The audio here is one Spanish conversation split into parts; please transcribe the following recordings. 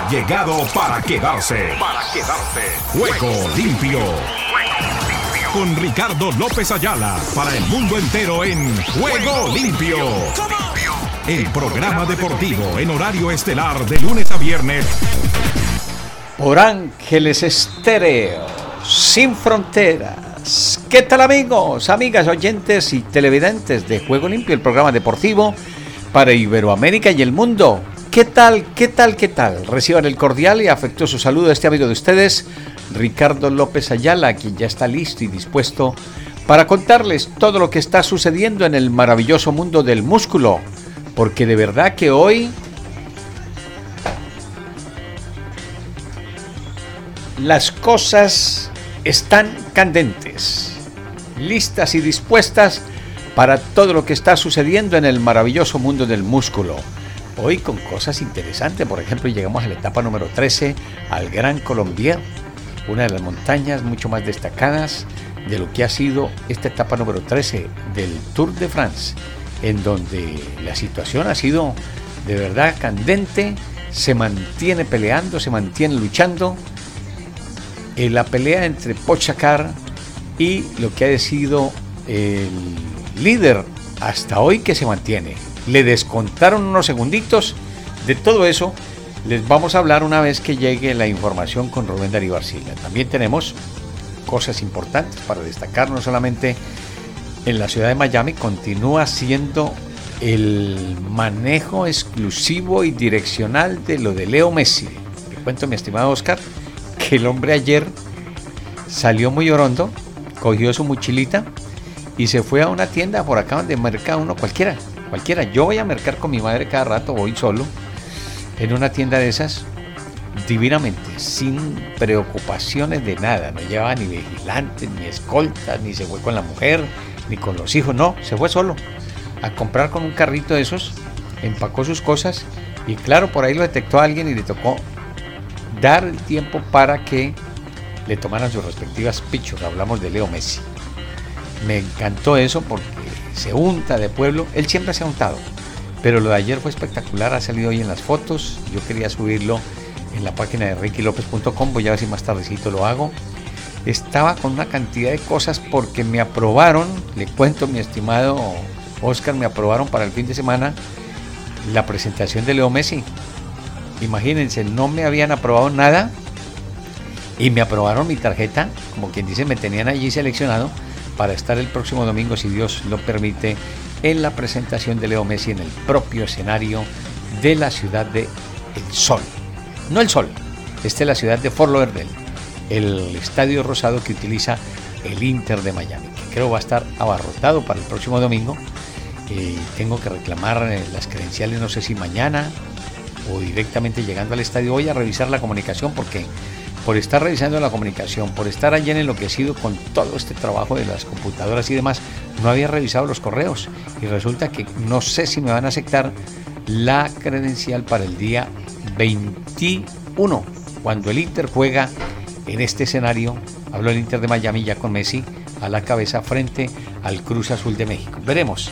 ha llegado para quedarse. Para quedarse. Juego limpio. Con Ricardo López Ayala para el mundo entero en Juego limpio. El programa deportivo en horario estelar de lunes a viernes. Por Ángeles Estéreo, sin fronteras. ¿Qué tal amigos, amigas, oyentes y televidentes de Juego Limpio, el programa deportivo para Iberoamérica y el mundo? ¿Qué tal, qué tal, qué tal? Reciban el cordial y afectuoso saludo a este amigo de ustedes, Ricardo López Ayala, quien ya está listo y dispuesto para contarles todo lo que está sucediendo en el maravilloso mundo del músculo. Porque de verdad que hoy las cosas están candentes, listas y dispuestas para todo lo que está sucediendo en el maravilloso mundo del músculo. Hoy con cosas interesantes, por ejemplo, llegamos a la etapa número 13, al Gran Colombier, una de las montañas mucho más destacadas de lo que ha sido esta etapa número 13 del Tour de France, en donde la situación ha sido de verdad candente, se mantiene peleando, se mantiene luchando en la pelea entre Pochacar y lo que ha sido el líder hasta hoy que se mantiene. Le descontaron unos segunditos de todo eso. Les vamos a hablar una vez que llegue la información con Rubén Darío Arcila. También tenemos cosas importantes para destacar, no solamente en la ciudad de Miami, continúa siendo el manejo exclusivo y direccional de lo de Leo Messi. Te cuento, mi estimado Oscar, que el hombre ayer salió muy orondo, cogió su mochilita y se fue a una tienda por acá donde merca uno cualquiera, cualquiera. Yo voy a mercar con mi madre cada rato, voy solo, en una tienda de esas, divinamente, sin preocupaciones de nada. No llevaba ni vigilantes, ni escoltas, ni se fue con la mujer, ni con los hijos, no, se fue solo a comprar con un carrito de esos, empacó sus cosas y claro, por ahí lo detectó alguien y le tocó dar el tiempo para que le tomaran sus respectivas pichos. Hablamos de Leo Messi. Me encantó eso porque se unta de pueblo. Él siempre se ha untado. Pero lo de ayer fue espectacular. Ha salido hoy en las fotos. Yo quería subirlo en la página de rickyLopez.com. Voy a ver si más tardecito lo hago. Estaba con una cantidad de cosas porque me aprobaron. Le cuento, mi estimado Oscar, me aprobaron para el fin de semana la presentación de Leo Messi. Imagínense, no me habían aprobado nada y me aprobaron mi tarjeta, como quien dice, me tenían allí seleccionado para estar el próximo domingo, si Dios lo permite, en la presentación de Leo Messi en el propio escenario de la ciudad de El Sol. No El Sol, esta es la ciudad de Fort Lauderdale, el estadio rosado que utiliza el Inter de Miami, que creo va a estar abarrotado para el próximo domingo. Eh, tengo que reclamar eh, las credenciales, no sé si mañana o directamente llegando al estadio. Voy a revisar la comunicación porque por estar revisando la comunicación, por estar allí en enloquecido con todo este trabajo de las computadoras y demás, no había revisado los correos y resulta que no sé si me van a aceptar la credencial para el día 21, cuando el Inter juega en este escenario, hablo del Inter de Miami ya con Messi a la cabeza frente al Cruz Azul de México. Veremos.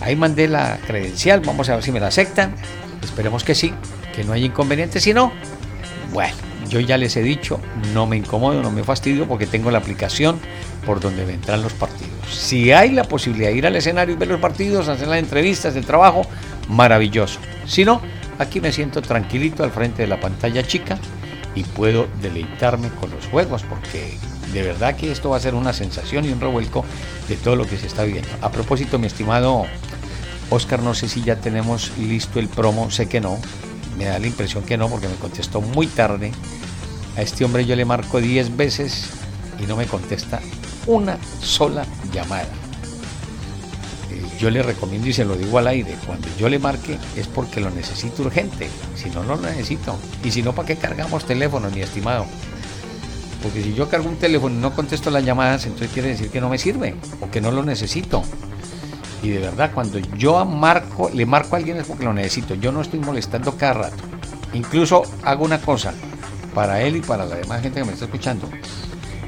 Ahí mandé la credencial, vamos a ver si me la aceptan. Esperemos que sí, que no haya inconveniente, si no, bueno, yo ya les he dicho, no me incomodo, no me fastidio porque tengo la aplicación por donde vendrán los partidos. Si hay la posibilidad de ir al escenario y ver los partidos, hacer las entrevistas, el trabajo, maravilloso. Si no, aquí me siento tranquilito al frente de la pantalla chica y puedo deleitarme con los juegos porque de verdad que esto va a ser una sensación y un revuelco de todo lo que se está viendo. A propósito, mi estimado Oscar, no sé si ya tenemos listo el promo, sé que no, me da la impresión que no porque me contestó muy tarde. A este hombre yo le marco 10 veces y no me contesta una sola llamada. Eh, yo le recomiendo y se lo digo al aire, cuando yo le marque es porque lo necesito urgente, si no, no lo necesito. Y si no, ¿para qué cargamos teléfono, mi estimado? Porque si yo cargo un teléfono y no contesto las llamadas, entonces quiere decir que no me sirve o que no lo necesito. Y de verdad, cuando yo marco, le marco a alguien es porque lo necesito. Yo no estoy molestando cada rato. Incluso hago una cosa para él y para la demás gente que me está escuchando.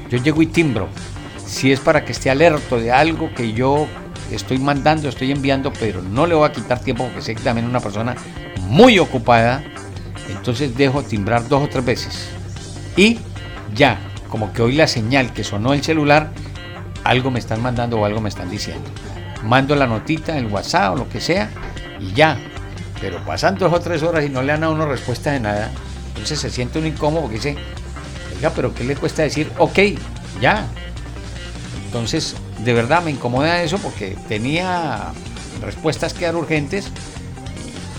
Yo llego y timbro. Si es para que esté alerto de algo que yo estoy mandando, estoy enviando, pero no le voy a quitar tiempo porque sé que también es una persona muy ocupada Entonces dejo timbrar dos o tres veces. Y ya, como que oí la señal que sonó el celular, algo me están mandando o algo me están diciendo. Mando la notita, el WhatsApp o lo que sea, y ya. Pero pasan dos o tres horas y no le dan a uno respuesta de nada. Entonces se siente un incómodo porque dice, oiga, pero ¿qué le cuesta decir, ok, ya? Entonces, de verdad me incomoda eso porque tenía respuestas que eran urgentes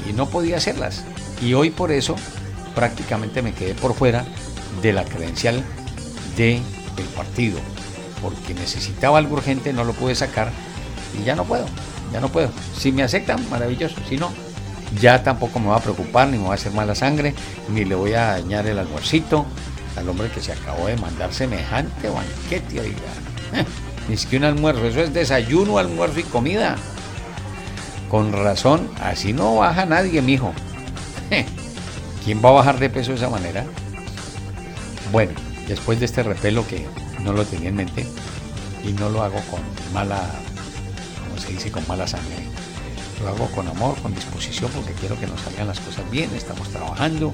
y, no podía hacerlas. Y hoy por eso prácticamente me quedé por fuera de la credencial del partido. Porque necesitaba algo urgente, no lo pude sacar y ya no puedo, ya no puedo. Si me aceptan, maravilloso. Si no, ya tampoco me va a preocupar, ni me va a hacer mala sangre, ni le voy a dañar el almuercito al hombre que se acabó de mandar semejante banquete, oiga. Ni siquiera un almuerzo, eso es desayuno, almuerzo y comida. Con razón, así no baja nadie, mijo. ¿Quién va a bajar de peso de esa manera? Bueno, después de este repelo que no lo tenía en mente y no lo hago con mala, se dice, con mala sangre. Lo hago con amor, con disposición, porque quiero que nos salgan las cosas bien. Estamos trabajando.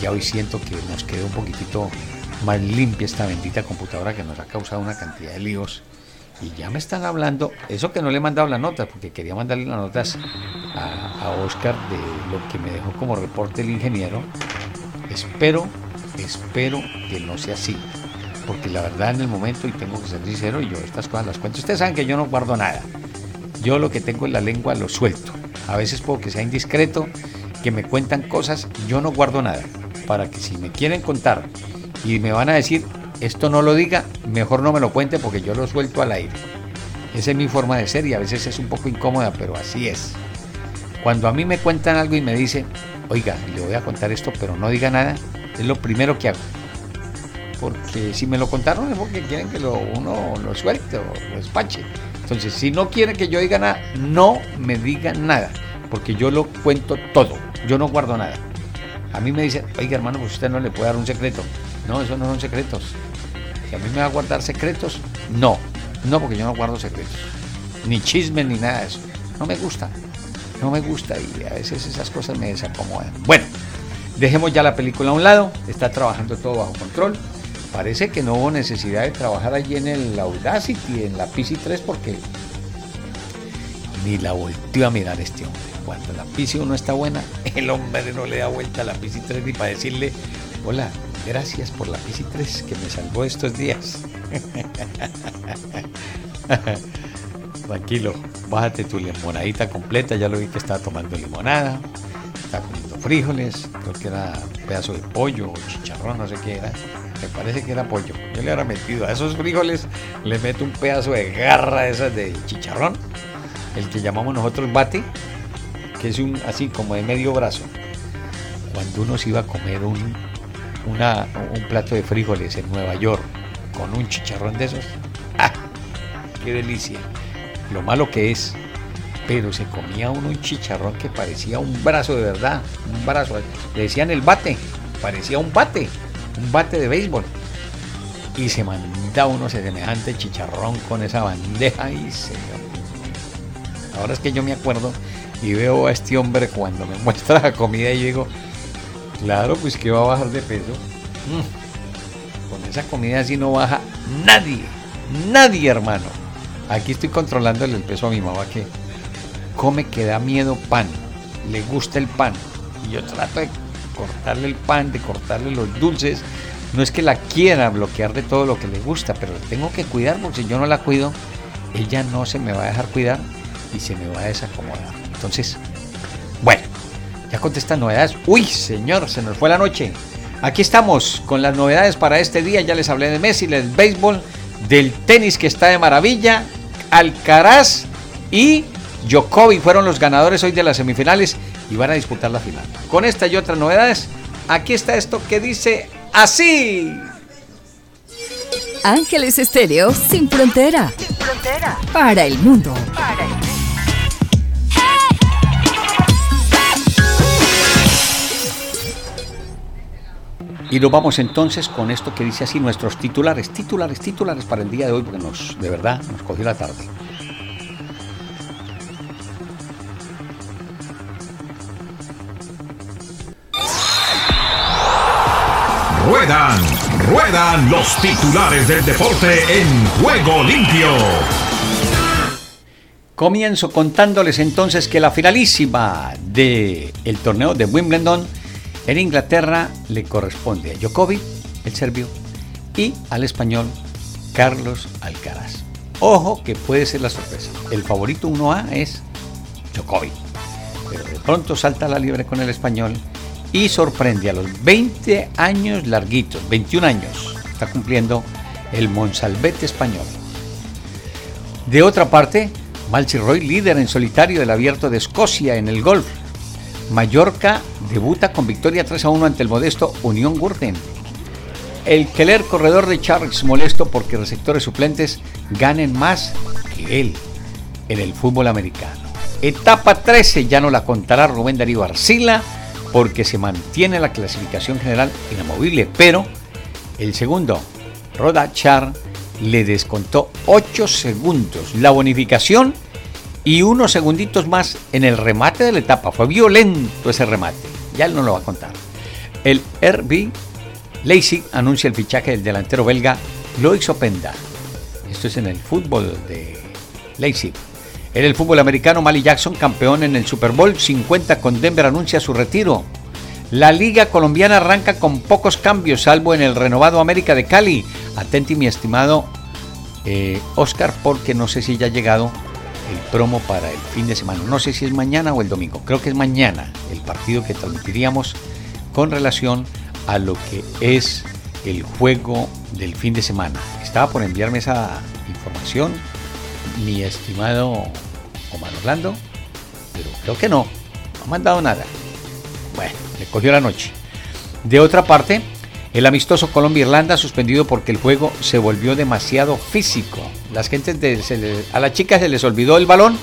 Ya hoy siento que nos quedó un poquitito más limpia esta bendita computadora que nos ha causado una cantidad de líos y ya me están hablando, eso que no le he mandado las notas, porque quería mandarle las notas a, Oscar de lo que me dejó como reporte el ingeniero. Espero, espero que no sea así. Porque la verdad en el momento, y tengo que ser sincero, yo estas cosas las cuento. Ustedes saben que yo no guardo nada. Yo lo que tengo en la lengua lo suelto. A veces puedo que sea indiscreto, que me cuentan cosas, yo no guardo nada. Para que si me quieren contar y me van a decir, esto no lo diga, mejor no me lo cuente porque yo lo suelto al aire. Esa es mi forma de ser y a veces es un poco incómoda, pero así es. Cuando a mí me cuentan algo y me dicen, oiga, le voy a contar esto, pero no diga nada, es lo primero que hago. Porque si me lo contaron es porque quieren que lo, uno lo suelte o lo despache. Entonces, si no quieren que yo diga nada, no me digan nada, porque yo lo cuento todo, yo no guardo nada. A mí me dicen, oiga hermano, pues usted no le puede dar un secreto. No, eso no son secretos. Si a mí me va a guardar secretos, no. No, porque yo no guardo secretos. Ni chismes ni nada de eso. No me gusta. No me gusta y a veces esas cosas me desacomodan. Bueno, dejemos ya la película a un lado. Está trabajando todo bajo control. Parece que no hubo necesidad de trabajar allí en el Audacity, en la PC3, porque ni la volteó a mirar este hombre. Cuando la PC 1 está buena, el hombre no le da vuelta a la PC 3 ni para decirle, hola, Gracias por la PC 3 que me salvó estos días. Tranquilo, bájate tu limonadita completa. Ya lo vi que estaba tomando limonada, estaba comiendo frijoles, creo que era un pedazo de pollo o chicharrón, no sé qué era. Me parece que era pollo. Yo le había metido a esos frijoles, le meto un pedazo de garra esas de chicharrón, el que llamamos nosotros bate, que es un así como de medio brazo. Cuando uno se iba a comer un un plato de frijoles en Nueva York con un chicharrón de esos. ¡Ah! ¡Qué delicia! Lo malo que es, pero se comía uno un chicharrón que parecía un brazo de verdad, un brazo. Le decían el bate, parecía un bate, un bate de béisbol. Y se manda uno ese semejante chicharrón con esa bandeja y se... Ahora es que yo me acuerdo y veo a este hombre cuando me muestra la comida y digo, Claro, pues que va a bajar de peso. Mm. Con esa comida así no baja nadie. Nadie, hermano. Aquí estoy controlándole el peso a mi mamá que come que da miedo pan. Le gusta el pan. Y yo trato de cortarle el pan, de cortarle los dulces. No es que la quiera bloquear de todo lo que le gusta, pero tengo que cuidar porque si yo no la cuido, ella no se me va a dejar cuidar y se me va a desacomodar. Entonces, bueno, ya contestan novedades. Uy, señor, se nos fue la noche. Aquí estamos con las novedades para este día. Ya les hablé de Messi, del béisbol, del tenis que está de maravilla. Alcaraz y Djokovic fueron los ganadores hoy de las semifinales y van a disputar la final. Con esta y otras novedades, aquí está esto que dice así. Ángeles Estéreo sin frontera. Sin frontera. Para el mundo. Para el mundo. Y nos vamos entonces con esto que dice así nuestros titulares, titulares, titulares para el día de hoy, porque nos, de verdad, nos cogió la tarde. Ruedan, ruedan los titulares del deporte en juego limpio. Comienzo contándoles entonces que la finalísima del el torneo de Wimbledon en Inglaterra le corresponde a Djokovic, el serbio, y al español Carlos Alcaraz. Ojo que puede ser la sorpresa. El favorito 1A es Djokovic. Pero de pronto salta la liebre con el español y sorprende a los 20 años larguitos, 21 años, está cumpliendo el Monsalvete español. De otra parte, Roy, líder en solitario del abierto de Escocia en el golf. Mallorca debuta con victoria 3 a 1 ante el modesto Unión Gurden. El Keller corredor de Charles molesto porque receptores suplentes ganen más que él en el fútbol americano. Etapa 13 ya no la contará Rubén Darío Arcila porque se mantiene la clasificación general inamovible, pero el segundo, Roda Char, le descontó 8 segundos la bonificación y unos segunditos más en el remate de la etapa. Fue violento ese remate, ya él no lo va a contar. El RB Leipzig anuncia el fichaje del delantero belga Loïc Openda. Esto es en el fútbol de Leipzig. En el fútbol americano, Mali Jackson, campeón en el Super Bowl 50 con Denver, anuncia su retiro. La Liga Colombiana arranca con pocos cambios, salvo en el renovado América de Cali. Atenti, mi estimado eh, Oscar, porque no sé si ya ha llegado el promo para el fin de semana. No sé si es mañana o el domingo. Creo que es mañana el partido que transmitiríamos con relación a lo que es el juego del fin de semana. Estaba por enviarme esa información mi estimado Omar Orlando, pero creo que no, no ha mandado nada. Bueno, le cogió la noche. De otra parte, el amistoso Colombia-Irlanda suspendido porque el juego se volvió demasiado físico. Las gentes a las chicas se les olvidó el balón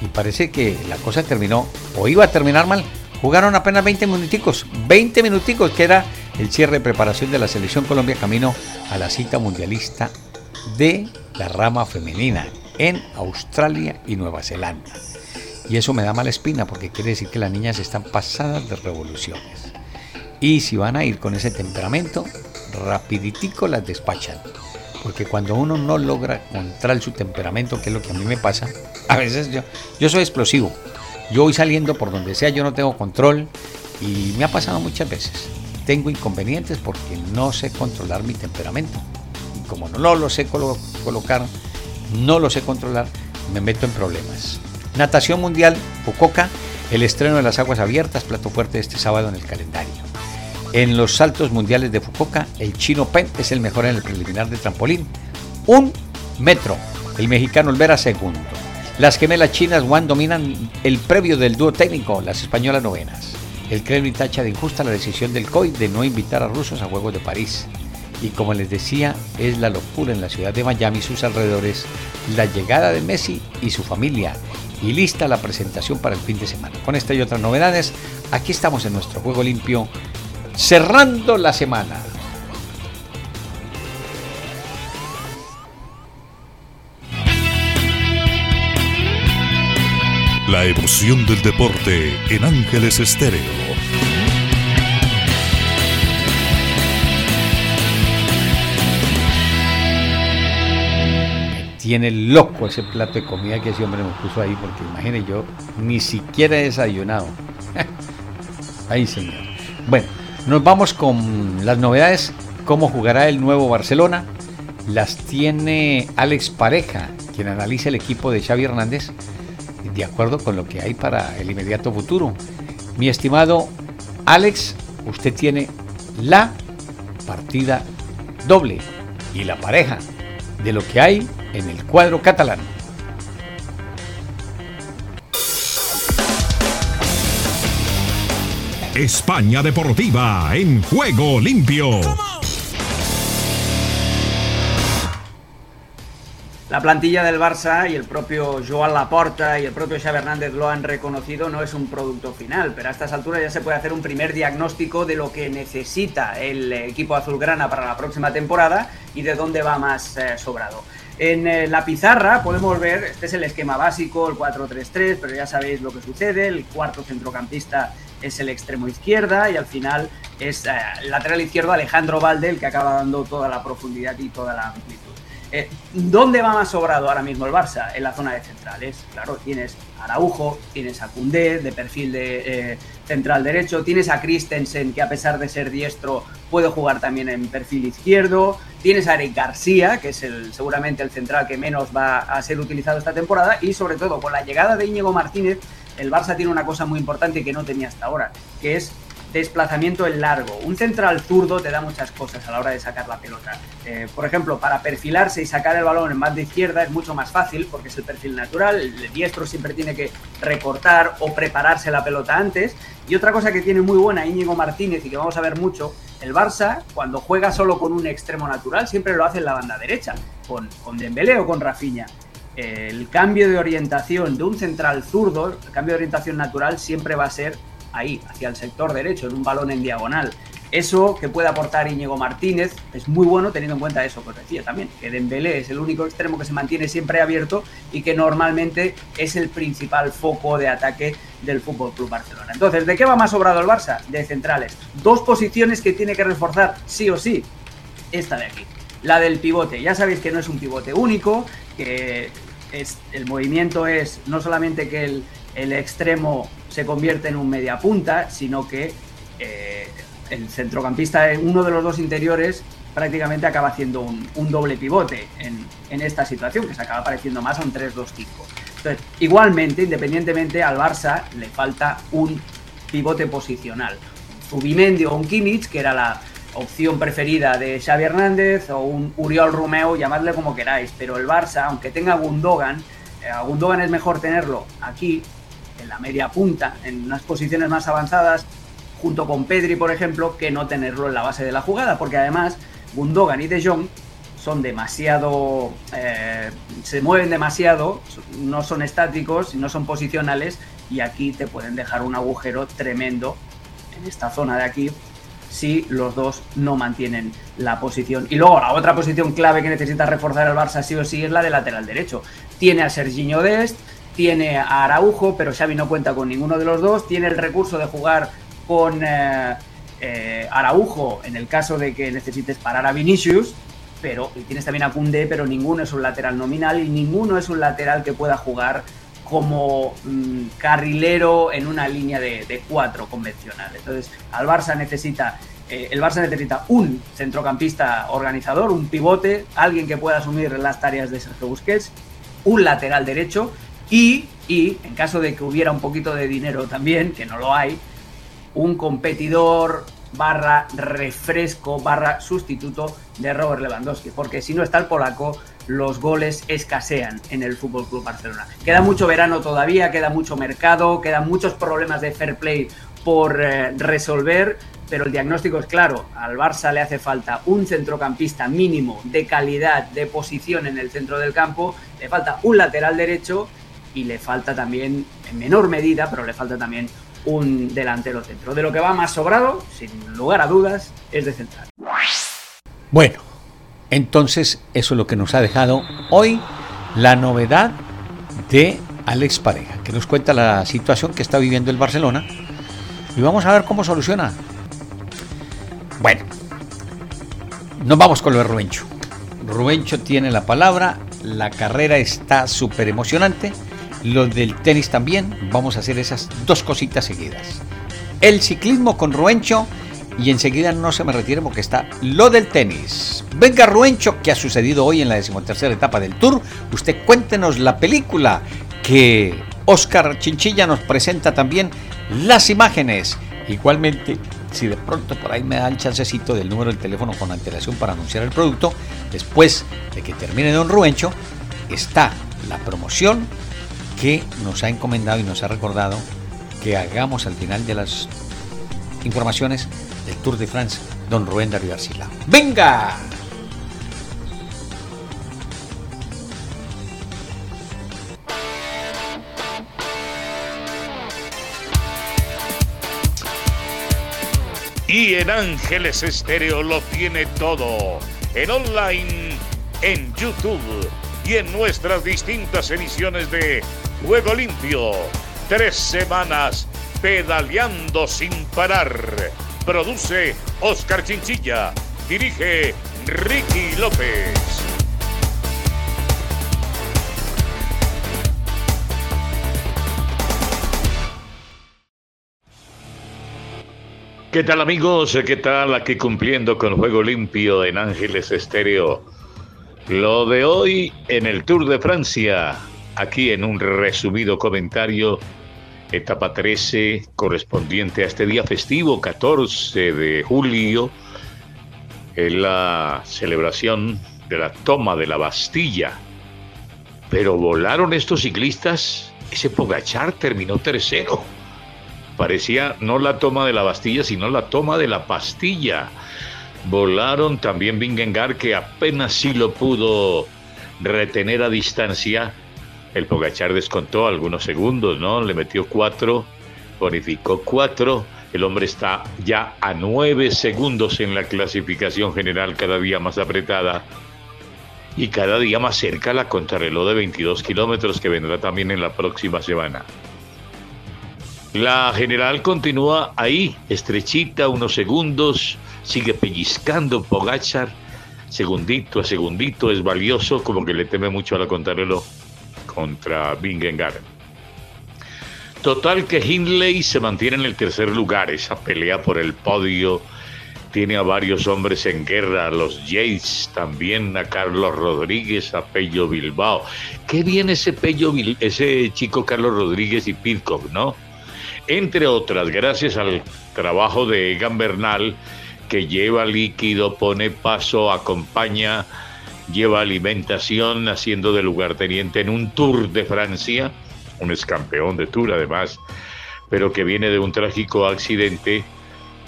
y parece que la cosa terminó o iba a terminar mal. Jugaron apenas 20 minuticos, 20 minuticos que era el cierre de preparación de la selección Colombia camino a la cita mundialista de la rama femenina en Australia y Nueva Zelanda. Y eso me da mala espina porque quiere decir que las niñas están pasadas de revoluciones. Y si van a ir con ese temperamento, rapiditico las despachan. Porque cuando uno no logra controlar su temperamento, que es lo que a mí me pasa, a veces yo, yo soy explosivo. Yo voy saliendo por donde sea, yo no tengo control y me ha pasado muchas veces. Tengo inconvenientes porque no sé controlar mi temperamento. Y como no lo sé colocar no lo sé controlar, me meto en problemas. Natación Mundial, Fukuoka, el estreno de las aguas abiertas, plato fuerte este sábado en el calendario. En los saltos mundiales de Fukuoka, el chino Pen es el mejor en el preliminar de trampolín. Un metro, el mexicano Olvera segundo. Las gemelas chinas Wan dominan el previo del dúo técnico, las españolas novenas. El Kremlin tacha de injusta la decisión del COI de no invitar a rusos a Juegos de París y como les decía, es la locura en la ciudad de Miami y sus alrededores, la llegada de Messi y su familia y lista la presentación para el fin de semana. Con esta y otras novedades, aquí estamos en nuestro juego limpio, cerrando la semana. La emoción del deporte en Ángeles Estéreo. Tiene loco ese plato de comida que ese hombre me puso ahí, porque imagine yo, ni siquiera he desayunado. Ay, señor. Bueno, nos vamos con las novedades, cómo jugará el nuevo Barcelona. Las tiene Alex Pareja, quien analiza el equipo de Xavi Hernández, de acuerdo con lo que hay para el inmediato futuro. Mi estimado Alex, usted tiene la partida doble y la pareja de lo que hay en el cuadro catalán. España Deportiva en juego limpio. La plantilla del Barça y el propio Joan Laporta y el propio Xavi Hernández lo han reconocido, no es un producto final, pero a estas alturas ya se puede hacer un primer diagnóstico de lo que necesita el equipo azulgrana para la próxima temporada y de dónde va más eh, sobrado. En eh, la pizarra podemos ver, este es el esquema básico, el 4-3-3, pero ya sabéis lo que sucede, el cuarto centrocampista es el extremo izquierda y al final es lateral izquierdo Alejandro Valde, el que acaba dando toda la profundidad y toda la amplitud. Eh, ¿Dónde va más sobrado ahora mismo el Barça? En la zona de centrales. Claro, tienes a Araujo, tienes a Cundé de perfil de eh, central derecho, tienes a Christensen que a pesar de ser diestro puede jugar también en perfil izquierdo, tienes a Eric García, que es seguramente el central que menos va a ser utilizado esta temporada y sobre todo con la llegada de Íñigo Martínez, el Barça tiene una cosa muy importante que no tenía hasta ahora, que es desplazamiento en largo. Un central zurdo te da muchas cosas a la hora de sacar la pelota. Eh, por ejemplo, para perfilarse y sacar el balón en banda izquierda es mucho más fácil porque es el perfil natural. El diestro siempre tiene que recortar o prepararse la pelota antes. Y otra cosa que tiene muy buena Íñigo Martínez y que vamos a ver mucho, el Barça cuando juega solo con un extremo natural siempre lo hace en la banda derecha, con, con Dembélé o con Rafinha el cambio de orientación de un central zurdo, el cambio de orientación natural siempre va a ser ahí, hacia el sector derecho, en un balón en diagonal. Eso que puede aportar Íñigo Martínez es muy bueno teniendo en cuenta eso que os decía también, que Dembélé es el único extremo que se mantiene siempre abierto y que normalmente es el principal foco de ataque del Fútbol Club Barcelona. Entonces, ¿de qué va más sobrado el Barça? De centrales. Dos posiciones que tiene que reforzar sí o sí. Esta de aquí, la del pivote. Ya sabéis que no es un pivote único, que es, el movimiento es no solamente que el, el extremo se convierte en un media punta, sino que eh, el centrocampista, uno de los dos interiores, prácticamente acaba haciendo un, doble pivote en, esta situación, que se acaba pareciendo más a un 3-2-5. Entonces, igualmente, independientemente, al Barça le falta un pivote posicional. Zubimendi o un Kimmich, que era la opción preferida de Xavi Hernández, o un Uriol Romeo, llamadle como queráis, pero el Barça, aunque tenga Gundogan, eh, a Gundogan es mejor tenerlo aquí en la media punta, en unas posiciones más avanzadas, junto con Pedri, por ejemplo, que no tenerlo en la base de la jugada, porque además Gundogan y De Jong son demasiado. Eh, se mueven demasiado, no son estáticos, no son posicionales, y aquí te pueden dejar un agujero tremendo en esta zona de aquí si los dos no mantienen la posición. Y luego la otra posición clave que necesita reforzar el Barça sí o sí es la de lateral derecho. Tiene a Serginho Dest, tiene a Araujo, pero Xavi no cuenta con ninguno de los dos, tiene el recurso de jugar con eh, eh, Araujo en el caso de que necesites parar a Vinicius, pero tienes también a Kunde, pero ninguno es un lateral nominal y ninguno es un lateral que pueda jugar como mm, carrilero en una línea de, cuatro convencional. Entonces, al Barça necesita, eh, el Barça necesita un centrocampista organizador, un pivote, alguien que pueda asumir las tareas de Sergio Busquets, un lateral derecho y, en caso de que hubiera un poquito de dinero también, que no lo hay, un competidor barra refresco barra sustituto de Robert Lewandowski, porque si no está el polaco, los goles escasean en el Fútbol Club Barcelona. Queda mucho verano todavía, queda mucho mercado, quedan muchos problemas de fair play por eh, resolver, pero el diagnóstico es claro, al Barça le hace falta un centrocampista mínimo de calidad, de posición en el centro del campo, le falta un lateral derecho y le falta también, en menor medida, pero le falta también un delantero centro. De lo que va más sobrado, sin lugar a dudas, es de central. Bueno, entonces eso es lo que nos ha dejado hoy la novedad de Alex Pareja, que nos cuenta la situación que está viviendo el Barcelona y vamos a ver cómo soluciona. Bueno, nos vamos con lo de Rubencho. Rubencho tiene la palabra, la carrera está súper emocionante lo del tenis también, vamos a hacer esas dos cositas seguidas. El ciclismo con Ruencho y enseguida no se me retire porque está lo del tenis. Venga Ruencho, ¿qué ha sucedido hoy en la decimotercera etapa del Tour? Usted cuéntenos la película que Oscar Chinchilla nos presenta también las imágenes. Igualmente, si de pronto por ahí me da el chancecito del número del teléfono con antelación para anunciar el producto, después de que termine Don Ruencho, está la promoción que nos ha encomendado y nos ha recordado que hagamos al final de las informaciones del Tour de France, don Rubén Darío Arcila. ¡Venga! Y en Ángeles Estéreo lo tiene todo. En online, en YouTube y en nuestras distintas emisiones de Juego Limpio. Tres semanas pedaleando sin parar. Produce Oscar Chinchilla. Dirige Ricky López. ¿Qué tal amigos? ¿Qué tal? Aquí cumpliendo con Juego Limpio en Ángeles Estéreo. Lo de hoy en el Tour de Francia, aquí en un resumido comentario, etapa 13 correspondiente a este día festivo, 14 de julio, en la celebración de la toma de la Bastilla. Pero volaron estos ciclistas, ese Pogachar terminó tercero. Parecía no la toma de la Bastilla, sino la toma de la pastilla. Volaron también Vingegaard, que apenas sí lo pudo retener a distancia. El Pogachar descontó algunos segundos, ¿no? Le metió cuatro, bonificó cuatro. El hombre está ya a nueve segundos en la clasificación general, cada día más apretada y cada día más cerca la contrarreloj de 22 kilómetros que vendrá también en la próxima semana. La general continúa ahí, estrechita, unos segundos, sigue pellizcando Pogachar, segundito a segundito, es valioso, como que le teme mucho a la contrarreloj contra Vingegaard. Total que Hindley se mantiene en el tercer lugar, esa pelea por el podio tiene a varios hombres en guerra, a los Yates, también a Carlos Rodríguez, a Pello Bilbao. Qué bien ese Pello, ese chico Carlos Rodríguez y Pitcock, ¿no? Entre otras, gracias al trabajo de Egan Bernal, que lleva líquido, pone paso, acompaña, lleva alimentación, haciendo de lugarteniente en un Tour de Francia, un ex campeón de Tour además, pero que viene de un trágico accidente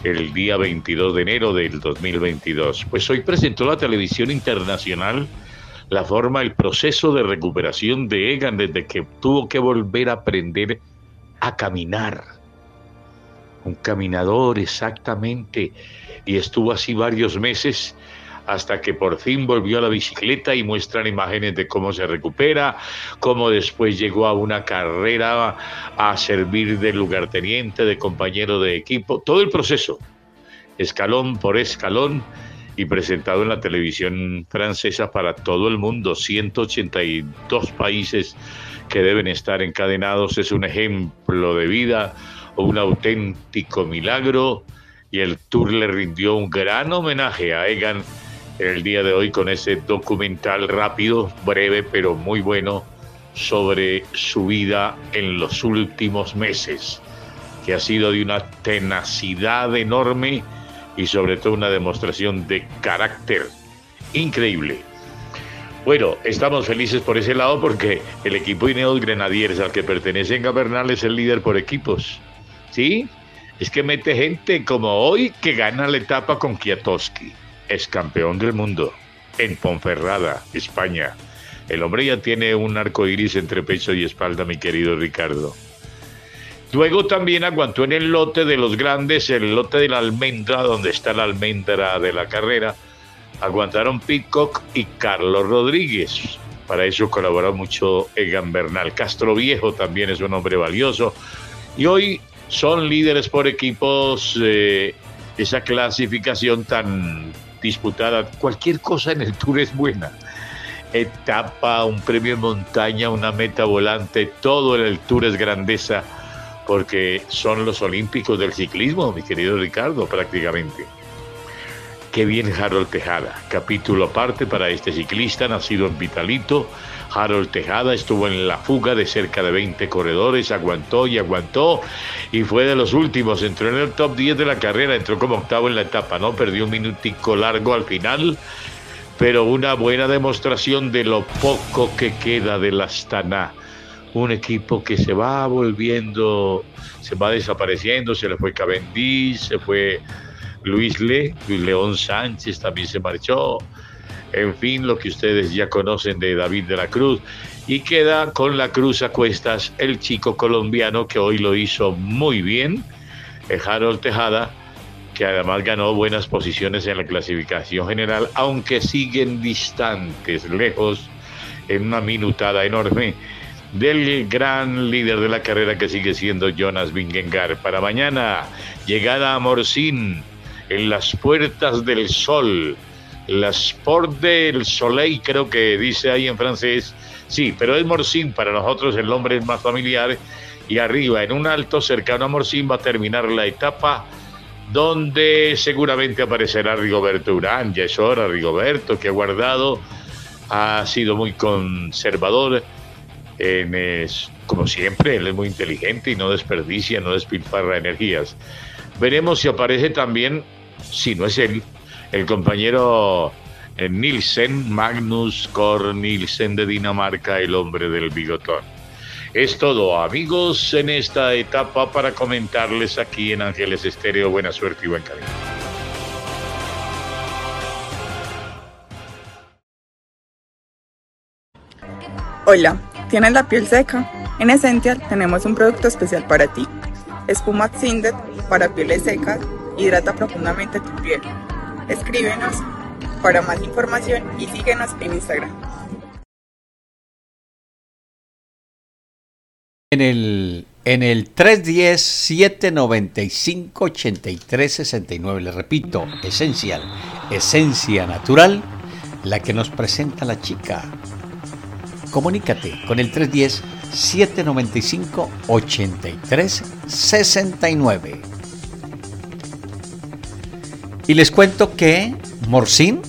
el día 22 de enero del 2022. Pues hoy presentó la televisión internacional la forma, el proceso de recuperación de Egan desde que tuvo que volver a aprender a caminar. Un caminador exactamente. Y estuvo así varios meses hasta que por fin volvió a la bicicleta y muestran imágenes de cómo se recupera, cómo después llegó a una carrera a servir de lugarteniente, de compañero de equipo, todo el proceso, escalón por escalón y presentado en la televisión francesa para todo el mundo, 182 países que deben estar encadenados, es un ejemplo de vida, un auténtico milagro y el Tour le rindió un gran homenaje a Egan el día de hoy con ese documental rápido, breve, pero muy bueno sobre su vida en los últimos meses, que ha sido de una tenacidad enorme y sobre todo una demostración de carácter increíble. Bueno, estamos felices por ese lado porque el equipo Ineos Grenadiers al que pertenece Gabernal es el líder por equipos. ¿Sí? Es que mete gente como hoy que gana la etapa con Kwiatkowski es campeón del mundo en Ponferrada, España. El hombre ya tiene un arco iris entre pecho y espalda, mi querido Ricardo. Luego también aguantó en el lote de los grandes, el lote de la almendra, donde está la almendra de la carrera. Aguantaron Pitcock y Carlos Rodríguez. Para eso colaboró mucho Egan Bernal. Castro Viejo también es un hombre valioso. Y hoy son líderes por equipos. Eh, esa clasificación tan disputada. Cualquier cosa en el Tour es buena. Etapa, un premio en montaña, una meta volante, todo en el Tour es grandeza, porque son los olímpicos del ciclismo, mi querido Ricardo, prácticamente. Qué bien Harold Tejada, capítulo aparte para este ciclista nacido en Vitalito. Harold Tejada estuvo en la fuga de cerca de 20 corredores, aguantó y aguantó y fue de los últimos. Entró en el top 10 de la carrera, entró como octavo en la etapa, ¿no? Perdió un minutico largo al final, pero una buena demostración de lo poco que queda del Astana. Un equipo que se va volviendo, se va desapareciendo, se le fue Cavendish, se fue Luis Le, León Sánchez también se marchó. En fin, lo que ustedes ya conocen de David de la Cruz. Y queda con la cruz a cuestas el chico colombiano que hoy lo hizo muy bien, Harold Tejada, que además ganó buenas posiciones en la clasificación general, aunque siguen distantes, lejos, en una minutada enorme del gran líder de la carrera que sigue siendo Jonas Vingegaard. Para mañana, llegada a Morcín en las puertas del sol. Las Portes del Soleil, creo que dice ahí en francés. Sí, pero es Morcín, para nosotros el nombre es más familiar. Y arriba, en un alto cercano a Morcín, va a terminar la etapa donde seguramente aparecerá Rigoberto Urán. Ya es hora, Rigoberto, que ha guardado, ha sido muy conservador como siempre, él es muy inteligente y no desperdicia, no despilfarra energías. Veremos si aparece también, si no es él, el compañero eh, Nielsen, Magnus Cor Nielsen de Dinamarca, el hombre del bigotón. Es todo, amigos, en esta etapa para comentarles aquí en Ángeles Estéreo. Buena suerte y buen camino. Hola, ¿tienes la piel seca? En Essential tenemos un producto especial para ti. Espuma Xindet para pieles secas, hidrata profundamente tu piel. Escríbenos para más información y síguenos en Instagram. En el, en el 310-795-8369, le repito, esencial, esencia natural, la que nos presenta la chica Comunícate con el 310-795-8369. Y les cuento que Morcín,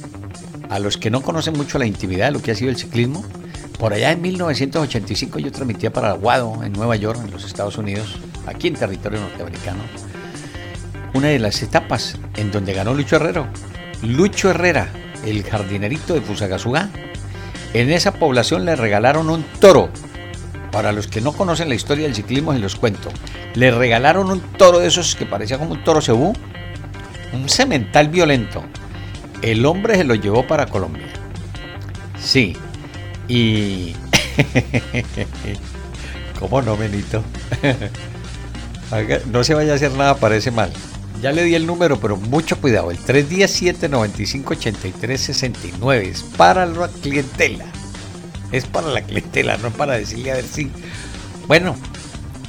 a los que no conocen mucho la intimidad de lo que ha sido el ciclismo, por allá en 1985 yo transmitía para Aguado, en Nueva York, en los Estados Unidos, aquí en territorio norteamericano, una de las etapas en donde ganó Lucho Herrero. Lucho Herrera, el jardinerito de Fusagasugá, en esa población le regalaron un toro. Para los que no conocen la historia del ciclismo, se los cuento. Le regalaron un toro de esos que parecía como un toro cebú. Un semental violento. El hombre se lo llevó para Colombia. Sí. Y... ¿Cómo no, Benito? no se vaya a hacer nada, parece mal. Ya le di el número, pero mucho cuidado. El 317-9583-69 es para la clientela. Es para la clientela, no para decirle a ver si. Bueno,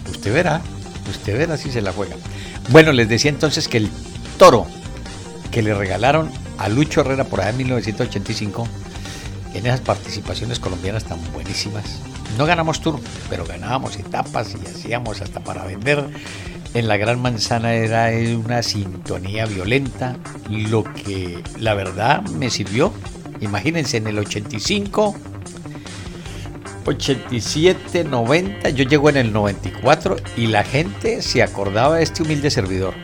usted verá. Usted verá si se la juega. Bueno, les decía entonces que el toro que le regalaron a Lucho Herrera por allá en 1985, en esas participaciones colombianas tan buenísimas. No ganamos tour, pero ganábamos etapas y hacíamos hasta para vender en la Gran Manzana era una sintonía violenta, lo que la verdad me sirvió. Imagínense, en el 85, 87, 90, yo llego en el 94 y la gente se acordaba de este humilde servidor.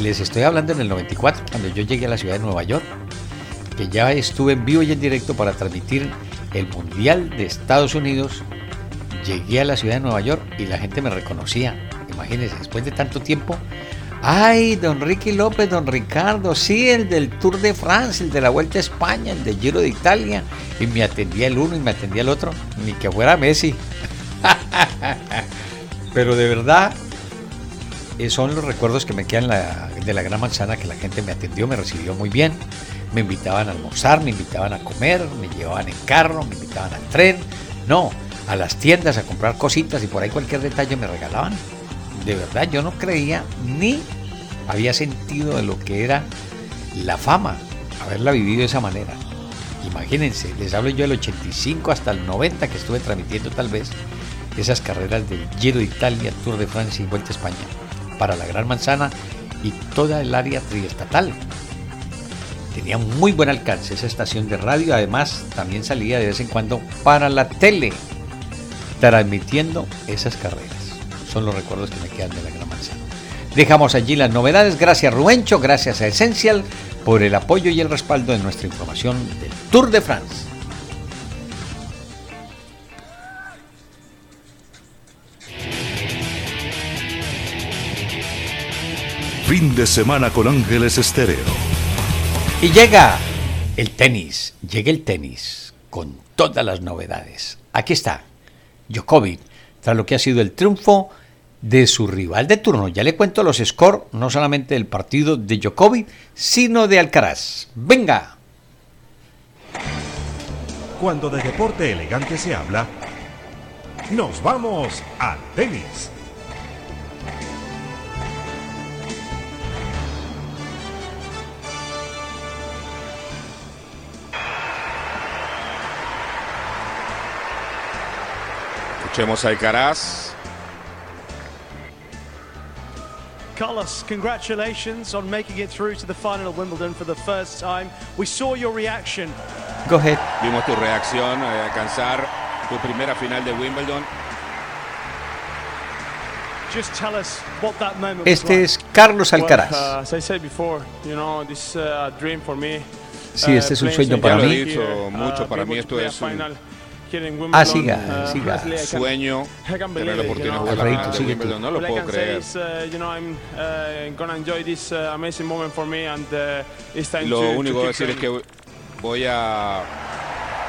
Les estoy hablando en el 94, cuando yo llegué a la ciudad de Nueva York, que ya estuve en vivo y en directo para transmitir el Mundial de Estados Unidos. Llegué a la ciudad de Nueva York y la gente me reconocía Imagínense, después de tanto tiempo. Ay, don Ricky López, don Ricardo, sí, el del Tour de France, el de la Vuelta a España, el de Giro de Italia. Y me atendía el uno y me atendía el otro, ni que fuera Messi. Pero de verdad, son los recuerdos que me quedan de la Gran Manzana, que la gente me atendió, me recibió muy bien. Me invitaban a almorzar, me invitaban a comer, me llevaban en carro, me invitaban al tren. No, a las tiendas a comprar cositas y por ahí cualquier detalle me regalaban de verdad yo no creía ni había sentido de lo que era la fama, haberla vivido de esa manera. Imagínense, les hablo yo del 85 hasta el 90 que estuve transmitiendo tal vez esas carreras del Giro de Italia, Tour de Francia y Vuelta a España para la Gran Manzana y toda el área triestatal. Tenía muy buen alcance esa estación de radio, además también salía de vez en cuando para la tele, transmitiendo esas carreras son los recuerdos que me quedan de la Gran Manzana. Dejamos allí las novedades. Gracias Rubencho, gracias a Essential por el apoyo y el respaldo de nuestra información del Tour de France. Fin de semana con Ángeles Estéreo. Y llega el tenis, llega el tenis con todas las novedades. Aquí está, Djokovic, tras lo que ha sido el triunfo de su rival de turno. Ya le cuento los scores, no solamente del partido de Djokovic, sino de Alcaraz. ¡Venga! Cuando de deporte elegante se habla, nos vamos al tenis. Escuchemos a Alcaraz. Carlos, congratulations on making it through to the final of Wimbledon for the first time. We saw your reaction. Go ahead. Vimos tu reacción a alcanzar tu primera final de Wimbledon. Just tell us what that moment was Este es Carlos Alcaraz. Well, uh, as I said before, you know, this is a dream for me. Sí, este es un sueño para mí. mucho, para mí esto es un Ah, siga, siga. sueño tener la oportunidad de jugar la sigue tú. No lo puedo creer. Lo único que decir es que voy a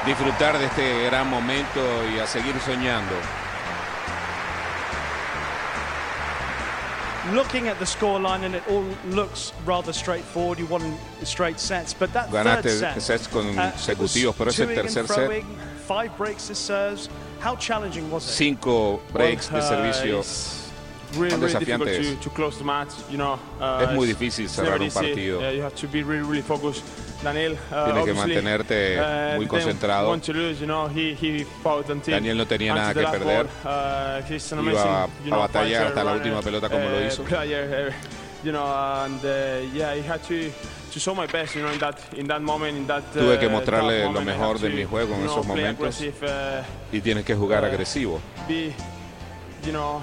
disfrutar de este gran momento y a seguir soñando. Looking at the scoreline and it all looks rather straightforward. You won straight sets, but that Ganaste third set, sets uh, consecutivos, pero ese tercer set, froing, five breaks to serves. How challenging was it? cinco breaks de servicio. Really, Cuán really desafiante difficult es. to, to close the match, you know. Uh, Es muy difícil cerrar un partido. Uh, you have to be really, really focused. Daniel, uh, Tienes que mantenerte uh, muy concentrado. want to lose, you know. He, he fought until, Daniel no tenía nada que perder. ball. Uh, he's an Iba amazing, a- you a know, batallar fighter, hasta la última pelota como lo hizo. player, you know, and yeah, he had to to show my best, you know, in that in that moment, in that. Tuve que uh, mostrarle lo mejor de mi juego en esos momentos. uh, Y tienes que jugar agresivo. be, you know,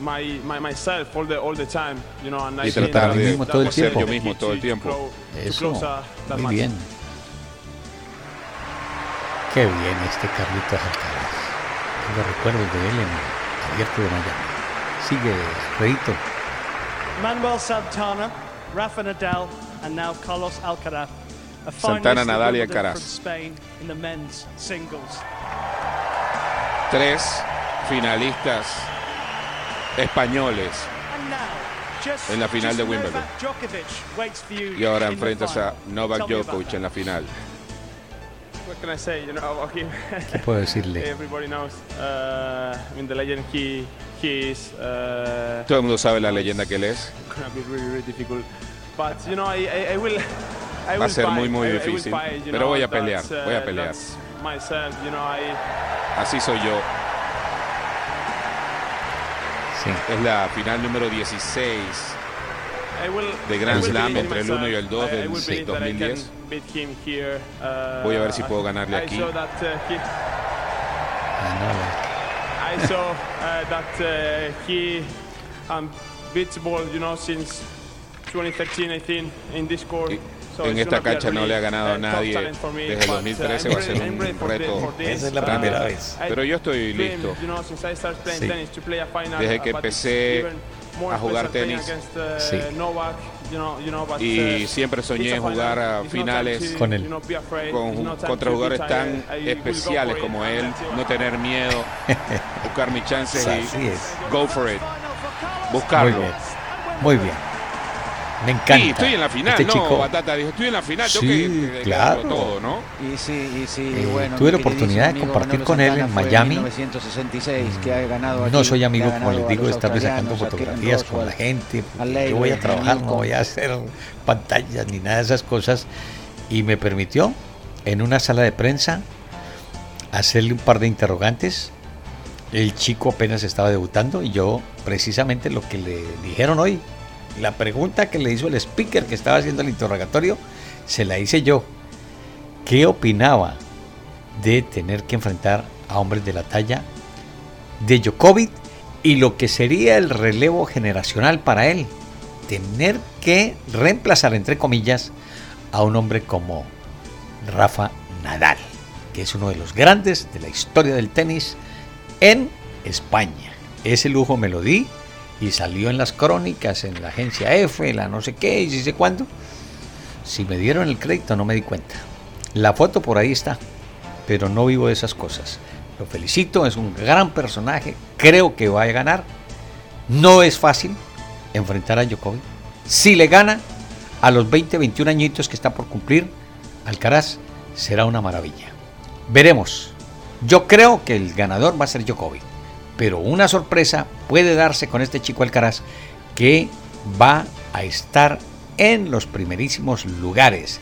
my, my myself all the all the time, you know, and Y I think tratar de mismo todo el tiempo. yo mismo todo el tiempo. Eso, uh, muy match. bien. Qué bien este Carlitos Alcaraz. Tengo recuerdos de él en el abierto de Miami. Sigue, Alfredito. Manuel Santana, Rafa Nadal, and now Carlos Alcaraz. A Santana, Nadal y Alcaraz. Tres finalistas españoles. En la final de Wimbledon. Y ahora enfrentas a. Novak Djokovic en la final. ¿Qué puedo decirle? Everybody knows. Uh, I mean, the legend he he is. Uh, Todo el mundo sabe la leyenda que él es. gonna be really, really difficult. But you know, I, I, I will. I Va a will ser fight. muy, muy I- I will difícil, fight, you pero know, voy a pelear, uh, voy a pelear. that's Myself, you know, I. Así soy yo. Sí. Es la final número 16. I will, de Grand Slam entre el myself. 1 y el 2 I- I del will sí, believe that I can 2010. beat him here. Uh, Voy a ver si puedo ganarle I aquí. saw that, uh, he, Ah, I saw uh, that uh, he unbeatable, you know, since 2013, I think, in this court. So en esta cancha no le ha ganado a nadie desde el but, uh, 2013, I'm va a ser un reto. Esa es la primera vez. Pero yo estoy listo. Desde que empecé a jugar tenis. uh, Sí. Y uh, siempre soñé en jugar a finales Con él. con, contra jugadores tan go especiales for it como él, no tener miedo, buscar mis chances y go for it, Muy buscarlo. bien. Muy bien. Me encanta. Sí, estoy en la final, este no, chico. Batata, dijo, estoy en la final, Sí, tengo que, que claro. todo, ¿no? Y sí, y sí, Eh, bueno, tuve la oportunidad de compartir con él en Miami. 1966, que ha ganado No aquí, soy amigo, como les digo, estarle sacando fotografías con la gente. Yo voy a trabajar, no voy a hacer pantallas ni nada de esas cosas. Y me permitió, en una sala de prensa, hacerle un par de interrogantes. El chico apenas estaba debutando y yo, precisamente lo que le dijeron hoy, la pregunta que le hizo el speaker que estaba haciendo el interrogatorio, se la hice yo. ¿Qué opinaba de tener que enfrentar a hombres de la talla de Djokovic y lo que sería el relevo generacional para él? Tener que reemplazar, entre comillas, a un hombre como Rafa Nadal, que es uno de los grandes de la historia del tenis en España. Ese lujo me lo di y salió en las crónicas, en la agencia F, la no sé qué y si sé cuándo. Si me dieron el crédito no me di cuenta. La foto por ahí está, pero no vivo de esas cosas. Lo felicito, es un gran personaje, creo que va a ganar. No es fácil enfrentar a Djokovic. Si le gana a los 20, 21 añitos que está por cumplir, Alcaraz será una maravilla. Veremos, Yo creo que el ganador va a ser Djokovic, pero una sorpresa puede darse con este chico Alcaraz que va a estar en los primerísimos lugares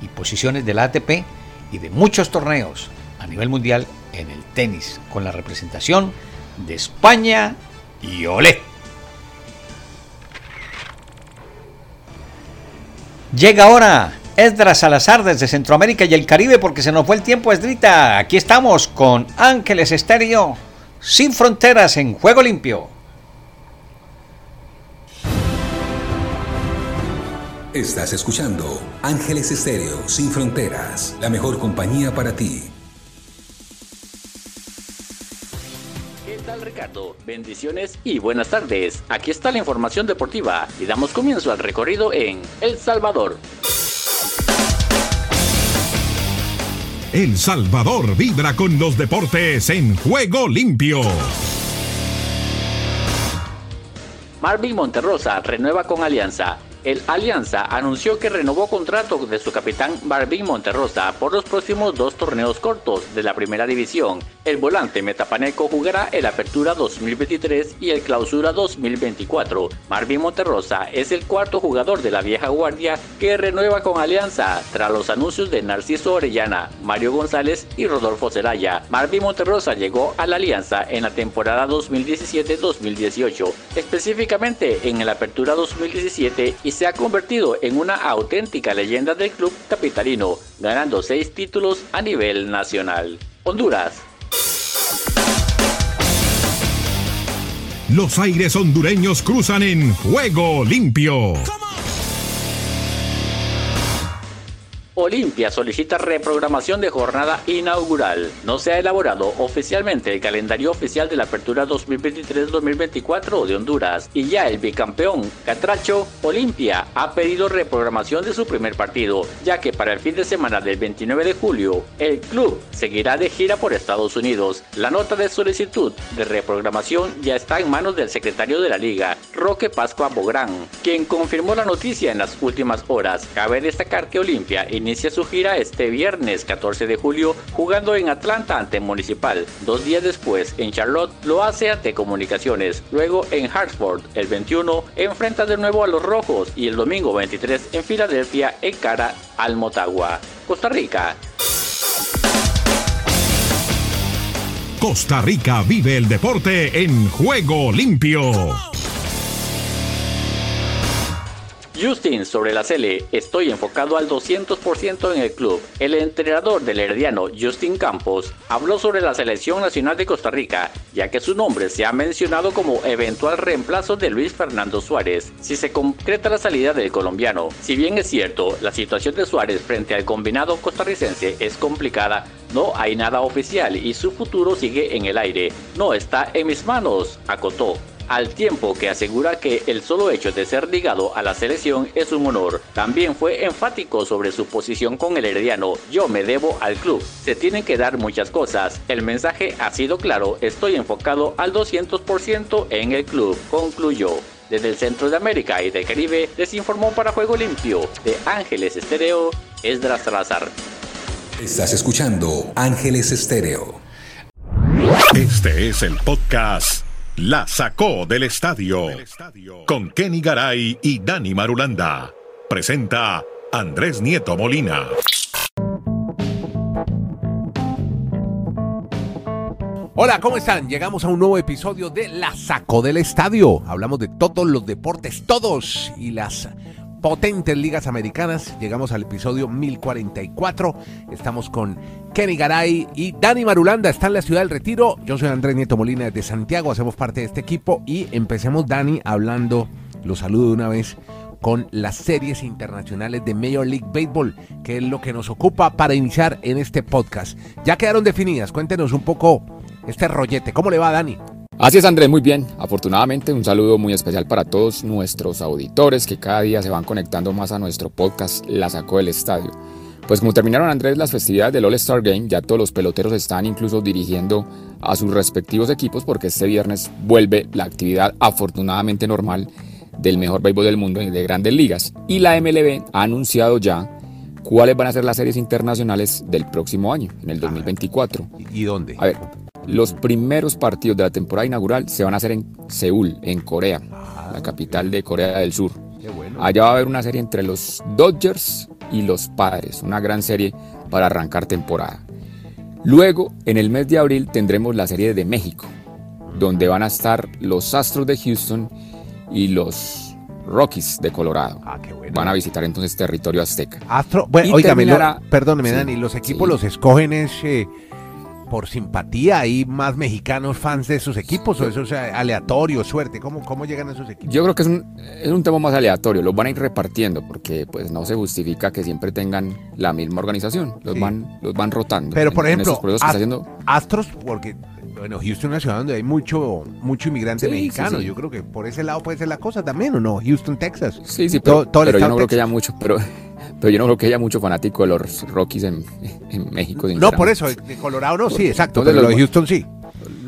y posiciones del ATP y de muchos torneos a nivel mundial en el tenis, con la representación de España y Olé. Llega ahora Esdras Salazar desde Centroamérica y el Caribe porque se nos fue el tiempo, Esdrita. Aquí estamos con Ángeles Estéreo, sin fronteras en Juego Limpio. Estás escuchando Ángeles Estéreo Sin Fronteras, la mejor compañía para ti. ¿Qué tal Ricardo? Bendiciones y buenas tardes. Aquí está la información deportiva y damos comienzo al recorrido en El Salvador. El Salvador vibra con los deportes en Juego Limpio. Marvin Monterrosa renueva con Alianza el Alianza anunció que renovó contrato de su capitán Barbín Monterrosa por los próximos dos torneos cortos de la primera división. El volante metapaneco jugará el Apertura 2023 y el Clausura 2024. Marvin Monterrosa es el cuarto jugador de la vieja guardia que renueva con Alianza tras los anuncios de Narciso Orellana, Mario González y Rodolfo Zelaya. Marvin Monterrosa llegó a la Alianza en la temporada 2017-2018, específicamente en el Apertura 2017 y se ha convertido en una auténtica leyenda del club capitalino, ganando seis títulos a nivel nacional. Honduras. Los aires hondureños cruzan en juego limpio. Olimpia solicita reprogramación de jornada inaugural. No se ha elaborado oficialmente el calendario oficial de la apertura 2023-2024 de Honduras y ya el bicampeón Catracho Olimpia ha pedido reprogramación de su primer partido, ya que para el fin de semana del 29 de julio el club seguirá de gira por Estados Unidos. La nota de solicitud de reprogramación ya está en manos del secretario de la liga, Roque Pascua Bográn, quien confirmó la noticia en las últimas horas. Cabe destacar que Olimpia inicia su gira este viernes 14 de julio jugando en Atlanta ante Municipal. Dos días después en Charlotte lo hace ante Comunicaciones. Luego en Hartford el 21 enfrenta de nuevo a los Rojos y el domingo 23 en Filadelfia encara al Motagua. Costa Rica. Costa Rica vive el deporte en juego limpio. Justin sobre la Cele, estoy enfocado al 200% en el club. El entrenador del Herediano, Justin Campos, habló sobre la selección nacional de Costa Rica, ya que su nombre se ha mencionado como eventual reemplazo de Luis Fernando Suárez, si se concreta la salida del colombiano. Si bien es cierto, la situación de Suárez frente al combinado costarricense es complicada, no hay nada oficial y su futuro sigue en el aire. No está en mis manos, acotó al tiempo que asegura que el solo hecho de ser ligado a la selección es un honor. También fue enfático sobre su posición con el Herediano. Yo me debo al club. Se tienen que dar muchas cosas. El mensaje ha sido claro. Estoy enfocado al 200% en el club, concluyó. Desde el centro de América y del Caribe les informó para Juego Limpio de Ángeles Estéreo, Esdras Salazar. Estás escuchando Ángeles Estéreo. Este es el podcast la sacó del estadio. Con Kenny Garay y Dani Marulanda. Presenta Andrés Nieto Molina. Hola, ¿cómo están? Llegamos a un nuevo episodio de La Sacó del Estadio. Hablamos de todos los deportes, todos y las potentes ligas americanas. Llegamos al episodio 1044. Estamos con Kenny Garay y Dani Marulanda. Está en la ciudad del Retiro. Yo soy Andrés Nieto Molina de Santiago. Hacemos parte de este equipo y empecemos, Dani, hablando, lo saludo de una vez, con las series internacionales de Major League Baseball, que es lo que nos ocupa para iniciar en este podcast. Ya quedaron definidas. Cuéntenos un poco este rollete. ¿Cómo le va, Dani? Así es, Andrés, muy bien. Afortunadamente, un saludo muy especial para todos nuestros auditores que cada día se van conectando más a nuestro podcast La Sacó del Estadio. Pues como terminaron Andrés las festividades del All-Star Game, ya todos los peloteros están incluso dirigiendo a sus respectivos equipos porque este viernes vuelve la actividad afortunadamente normal del mejor béisbol del mundo y de grandes ligas. Y la MLB ha anunciado ya cuáles van a ser las series internacionales del próximo año, en el 2024. ¿Y dónde? A ver, los primeros partidos de la temporada inaugural se van a hacer en Seúl, en Corea, la capital de Corea del Sur. Allá va a haber una serie entre los Dodgers y los Padres, una gran serie para arrancar temporada. Luego, en el mes de abril, tendremos la serie de México, donde van a estar los Astros de Houston y los Rockies de Colorado. Van a visitar entonces territorio azteca. Astro, bueno, oígame, lo- terminará- perdóneme, Sí, Dani, los equipos sí. los escogen es eh, por simpatía, hay más mexicanos fans de esos equipos o eso es eh, aleatorio, suerte, ¿cómo, cómo llegan a esos equipos? Yo creo que es un, es un tema más aleatorio, los van a ir repartiendo porque pues no se justifica que siempre tengan la misma organización, los, van, los van rotando. Pero en- por ejemplo, haciendo Astros, porque bueno, Houston es una ciudad donde hay mucho, mucho inmigrante Sí, mexicano, sí, sí. yo creo que por ese lado puede ser la cosa también, ¿o no? Houston, Texas. Sí, sí, Todo- pero, todo el pero yo no creo que haya mucho, pero, pero yo no creo que haya mucho fanático de los Rockies en, en México. No, por eso, de Colorado no, sí, exacto, pero lo los- de Houston sí.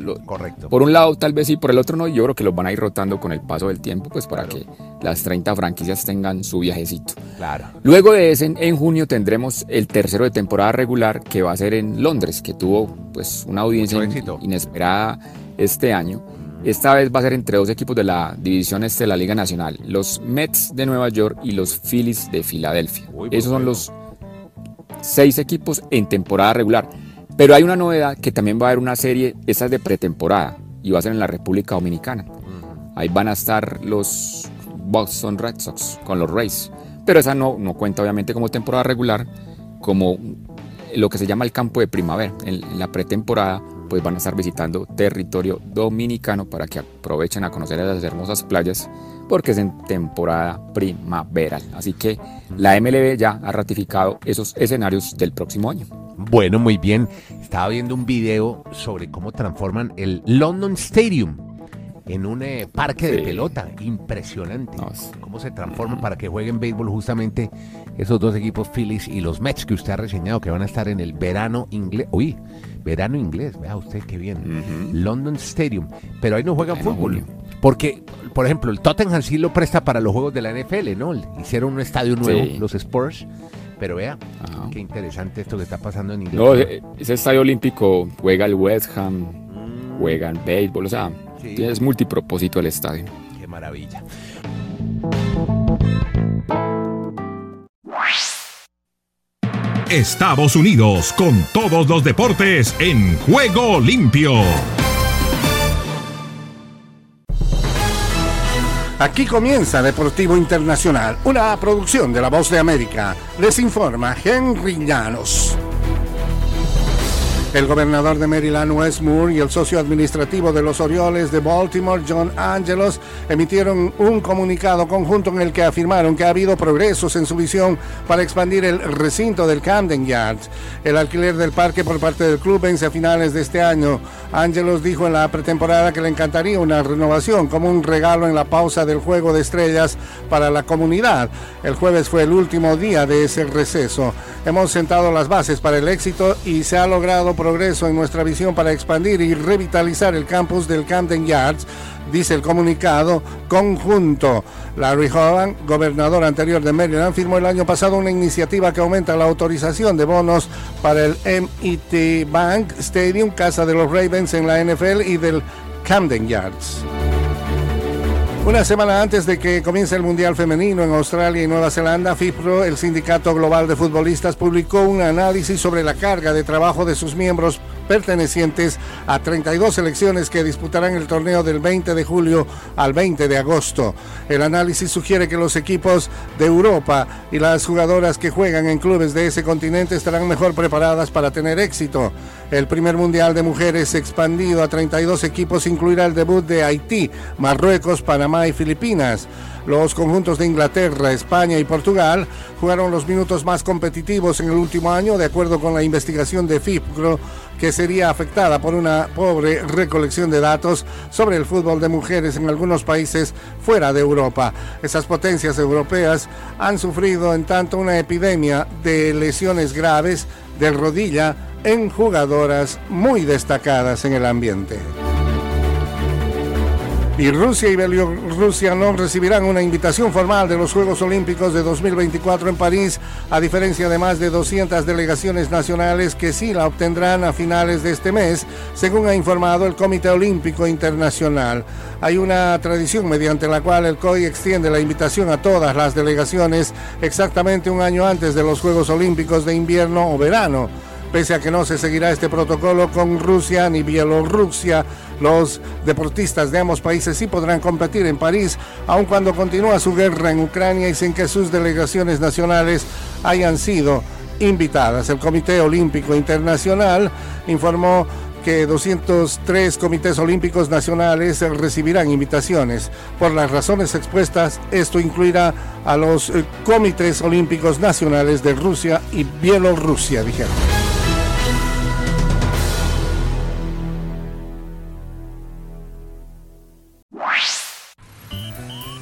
Lo- Correcto. Por un lado tal vez sí, por el otro no, yo creo que los van a ir rotando con el paso del tiempo, pues para que las 30 franquicias tengan su viajecito. Claro. Luego de ese, en, en junio tendremos el tercero de temporada regular que va a ser en Londres, que tuvo pues una audiencia inesperada este año. Esta vez va a ser entre dos equipos de la división este de la Liga Nacional, los Mets de Nueva York y los Phillies de Filadelfia. Uy, pues Esos son los seis equipos en temporada regular. Pero hay una novedad que también va a haber una serie, esa es de pretemporada, y va a ser en la República Dominicana. Ahí van a estar los Boston Red Sox con los Rays. Pero esa no, no cuenta obviamente como temporada regular, como lo que se llama el campo de primavera. En, en la pretemporada pues van a estar visitando territorio dominicano para que aprovechen a conocer esas hermosas playas porque es en temporada primaveral. Así que la MLB ya ha ratificado esos escenarios del próximo año. Bueno, muy bien. Estaba viendo un video sobre cómo transforman el London Stadium en un eh, parque de Sí. pelota. Impresionante. No, Cómo se transforman para que jueguen béisbol justamente esos dos equipos Phillies y los Mets que usted ha reseñado que van a estar en el verano inglés. Uy, verano inglés, vea usted qué bien. London Stadium. Pero ahí no juegan fútbol. Porque, por ejemplo, el Tottenham sí lo presta para los juegos de la NFL, ¿no? Hicieron un estadio nuevo, Sí. los Spurs. Pero vea, Ajá. qué interesante esto que está pasando en Inglaterra. No, eh, ese estadio olímpico juega el West Ham, juega el béisbol, o sea, Sí. es multipropósito el estadio. Qué maravilla. Estados Unidos con todos los deportes en juego limpio. Aquí comienza Deportivo Internacional, una producción de La Voz de América. Les informa Henry Llanos. El gobernador de Maryland, Wes Moore, y el socio administrativo de los Orioles de Baltimore, John Angelos, emitieron un comunicado conjunto en el que afirmaron que ha habido progresos en su visión para expandir el recinto del Camden Yards. El alquiler del parque por parte del club vence a finales de este año. Angelos dijo en la pretemporada que le encantaría una renovación como un regalo en la pausa del juego de estrellas para la comunidad. El jueves fue el último día de ese receso. Hemos sentado las bases para el éxito y se ha logrado progreso en nuestra visión para expandir y revitalizar el campus del Camden Yards, dice el comunicado conjunto. Larry Hogan, gobernador anterior de Maryland, firmó el año pasado una iniciativa que aumenta la autorización de bonos para el MIT Bank Stadium, casa de los Ravens en la NFL y del Camden Yards. Una semana antes de que comience el Mundial Femenino en Australia y Nueva Zelanda, FIPRO, el Sindicato Global de Futbolistas, publicó un análisis sobre la carga de trabajo de sus miembros pertenecientes a 32 selecciones que disputarán el torneo del 20 de julio al 20 de agosto. El análisis sugiere que los equipos de Europa y las jugadoras que juegan en clubes de ese continente estarán mejor preparadas para tener éxito. El primer Mundial de Mujeres expandido a 32 equipos incluirá el debut de Haití, Marruecos, Panamá y Filipinas. Los conjuntos de Inglaterra, España y Portugal jugaron los minutos más competitivos en el último año, de acuerdo con la investigación de FIPGRO, que sería afectada por una pobre recolección de datos sobre el fútbol de mujeres en algunos países fuera de Europa. Esas potencias europeas han sufrido en tanto una epidemia de lesiones graves de rodilla en jugadoras muy destacadas en el ambiente. Y Rusia y Bielorrusia no recibirán una invitación formal de los Juegos Olímpicos de 2024 en París, a diferencia de más de 200 delegaciones nacionales que sí la obtendrán a finales de este mes, según ha informado el Comité Olímpico Internacional. Hay una tradición mediante la cual el COI extiende la invitación a todas las delegaciones exactamente un año antes de los Juegos Olímpicos de invierno o verano pese a que no se seguirá este protocolo con Rusia ni Bielorrusia. Los deportistas de ambos países sí podrán competir en París, aun cuando continúa su guerra en Ucrania y sin que sus delegaciones nacionales hayan sido invitadas. El Comité Olímpico Internacional informó que 203 comités olímpicos nacionales recibirán invitaciones. Por las razones expuestas, esto incluirá a los eh, comités olímpicos nacionales de Rusia y Bielorrusia, dijeron.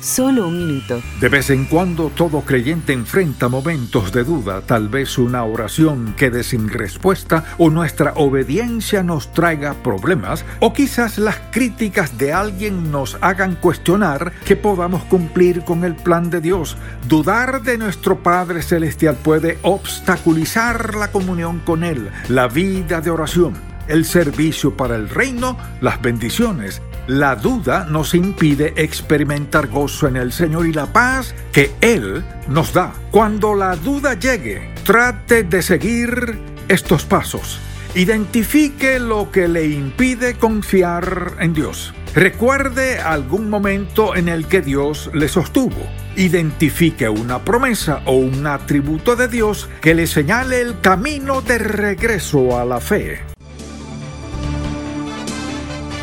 Solo un minuto. De vez en cuando todo creyente enfrenta momentos de duda, tal vez una oración quede sin respuesta o nuestra obediencia nos traiga problemas o quizás las críticas de alguien nos hagan cuestionar que podamos cumplir con el plan de Dios. Dudar de nuestro Padre Celestial puede obstaculizar la comunión con Él, la vida de oración, el servicio para el reino, las bendiciones la duda nos impide experimentar gozo en el Señor y la paz que Él nos da. Cuando la duda llegue, trate de seguir estos pasos. Identifique lo que le impide confiar en Dios. Recuerde algún momento en el que Dios le sostuvo. Identifique una promesa o un atributo de Dios que le señale el camino de regreso a la fe.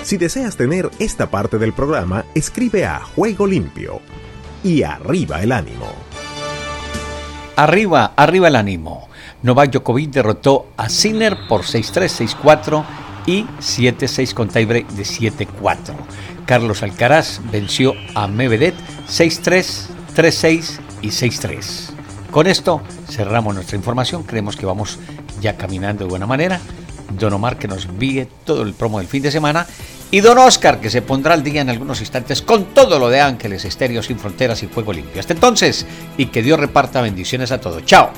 Si deseas tener esta parte del programa, escribe a Juego Limpio. Y arriba el ánimo. Arriba, arriba el ánimo. Novak Djokovic derrotó a Sinner por 6-3, 6-4 y 7-6 con tiebreak de 7-4. Carlos Alcaraz venció a Medvedev 6-3, 3-6 y 6-3. Con esto cerramos nuestra información. Creemos que vamos ya caminando de buena manera. Don Omar que nos envíe todo el promo del fin de semana y don Oscar, que se pondrá al día en algunos instantes con todo lo de Ángeles, Estéreo Sin Fronteras y Fuego Limpio. Hasta entonces, y que Dios reparta bendiciones a todos. Chao.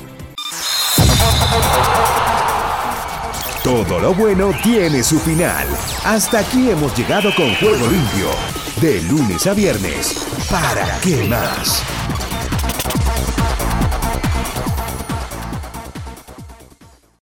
Todo lo bueno tiene su final. Hasta aquí hemos llegado con Juego Limpio. De lunes a viernes. ¿Para qué más?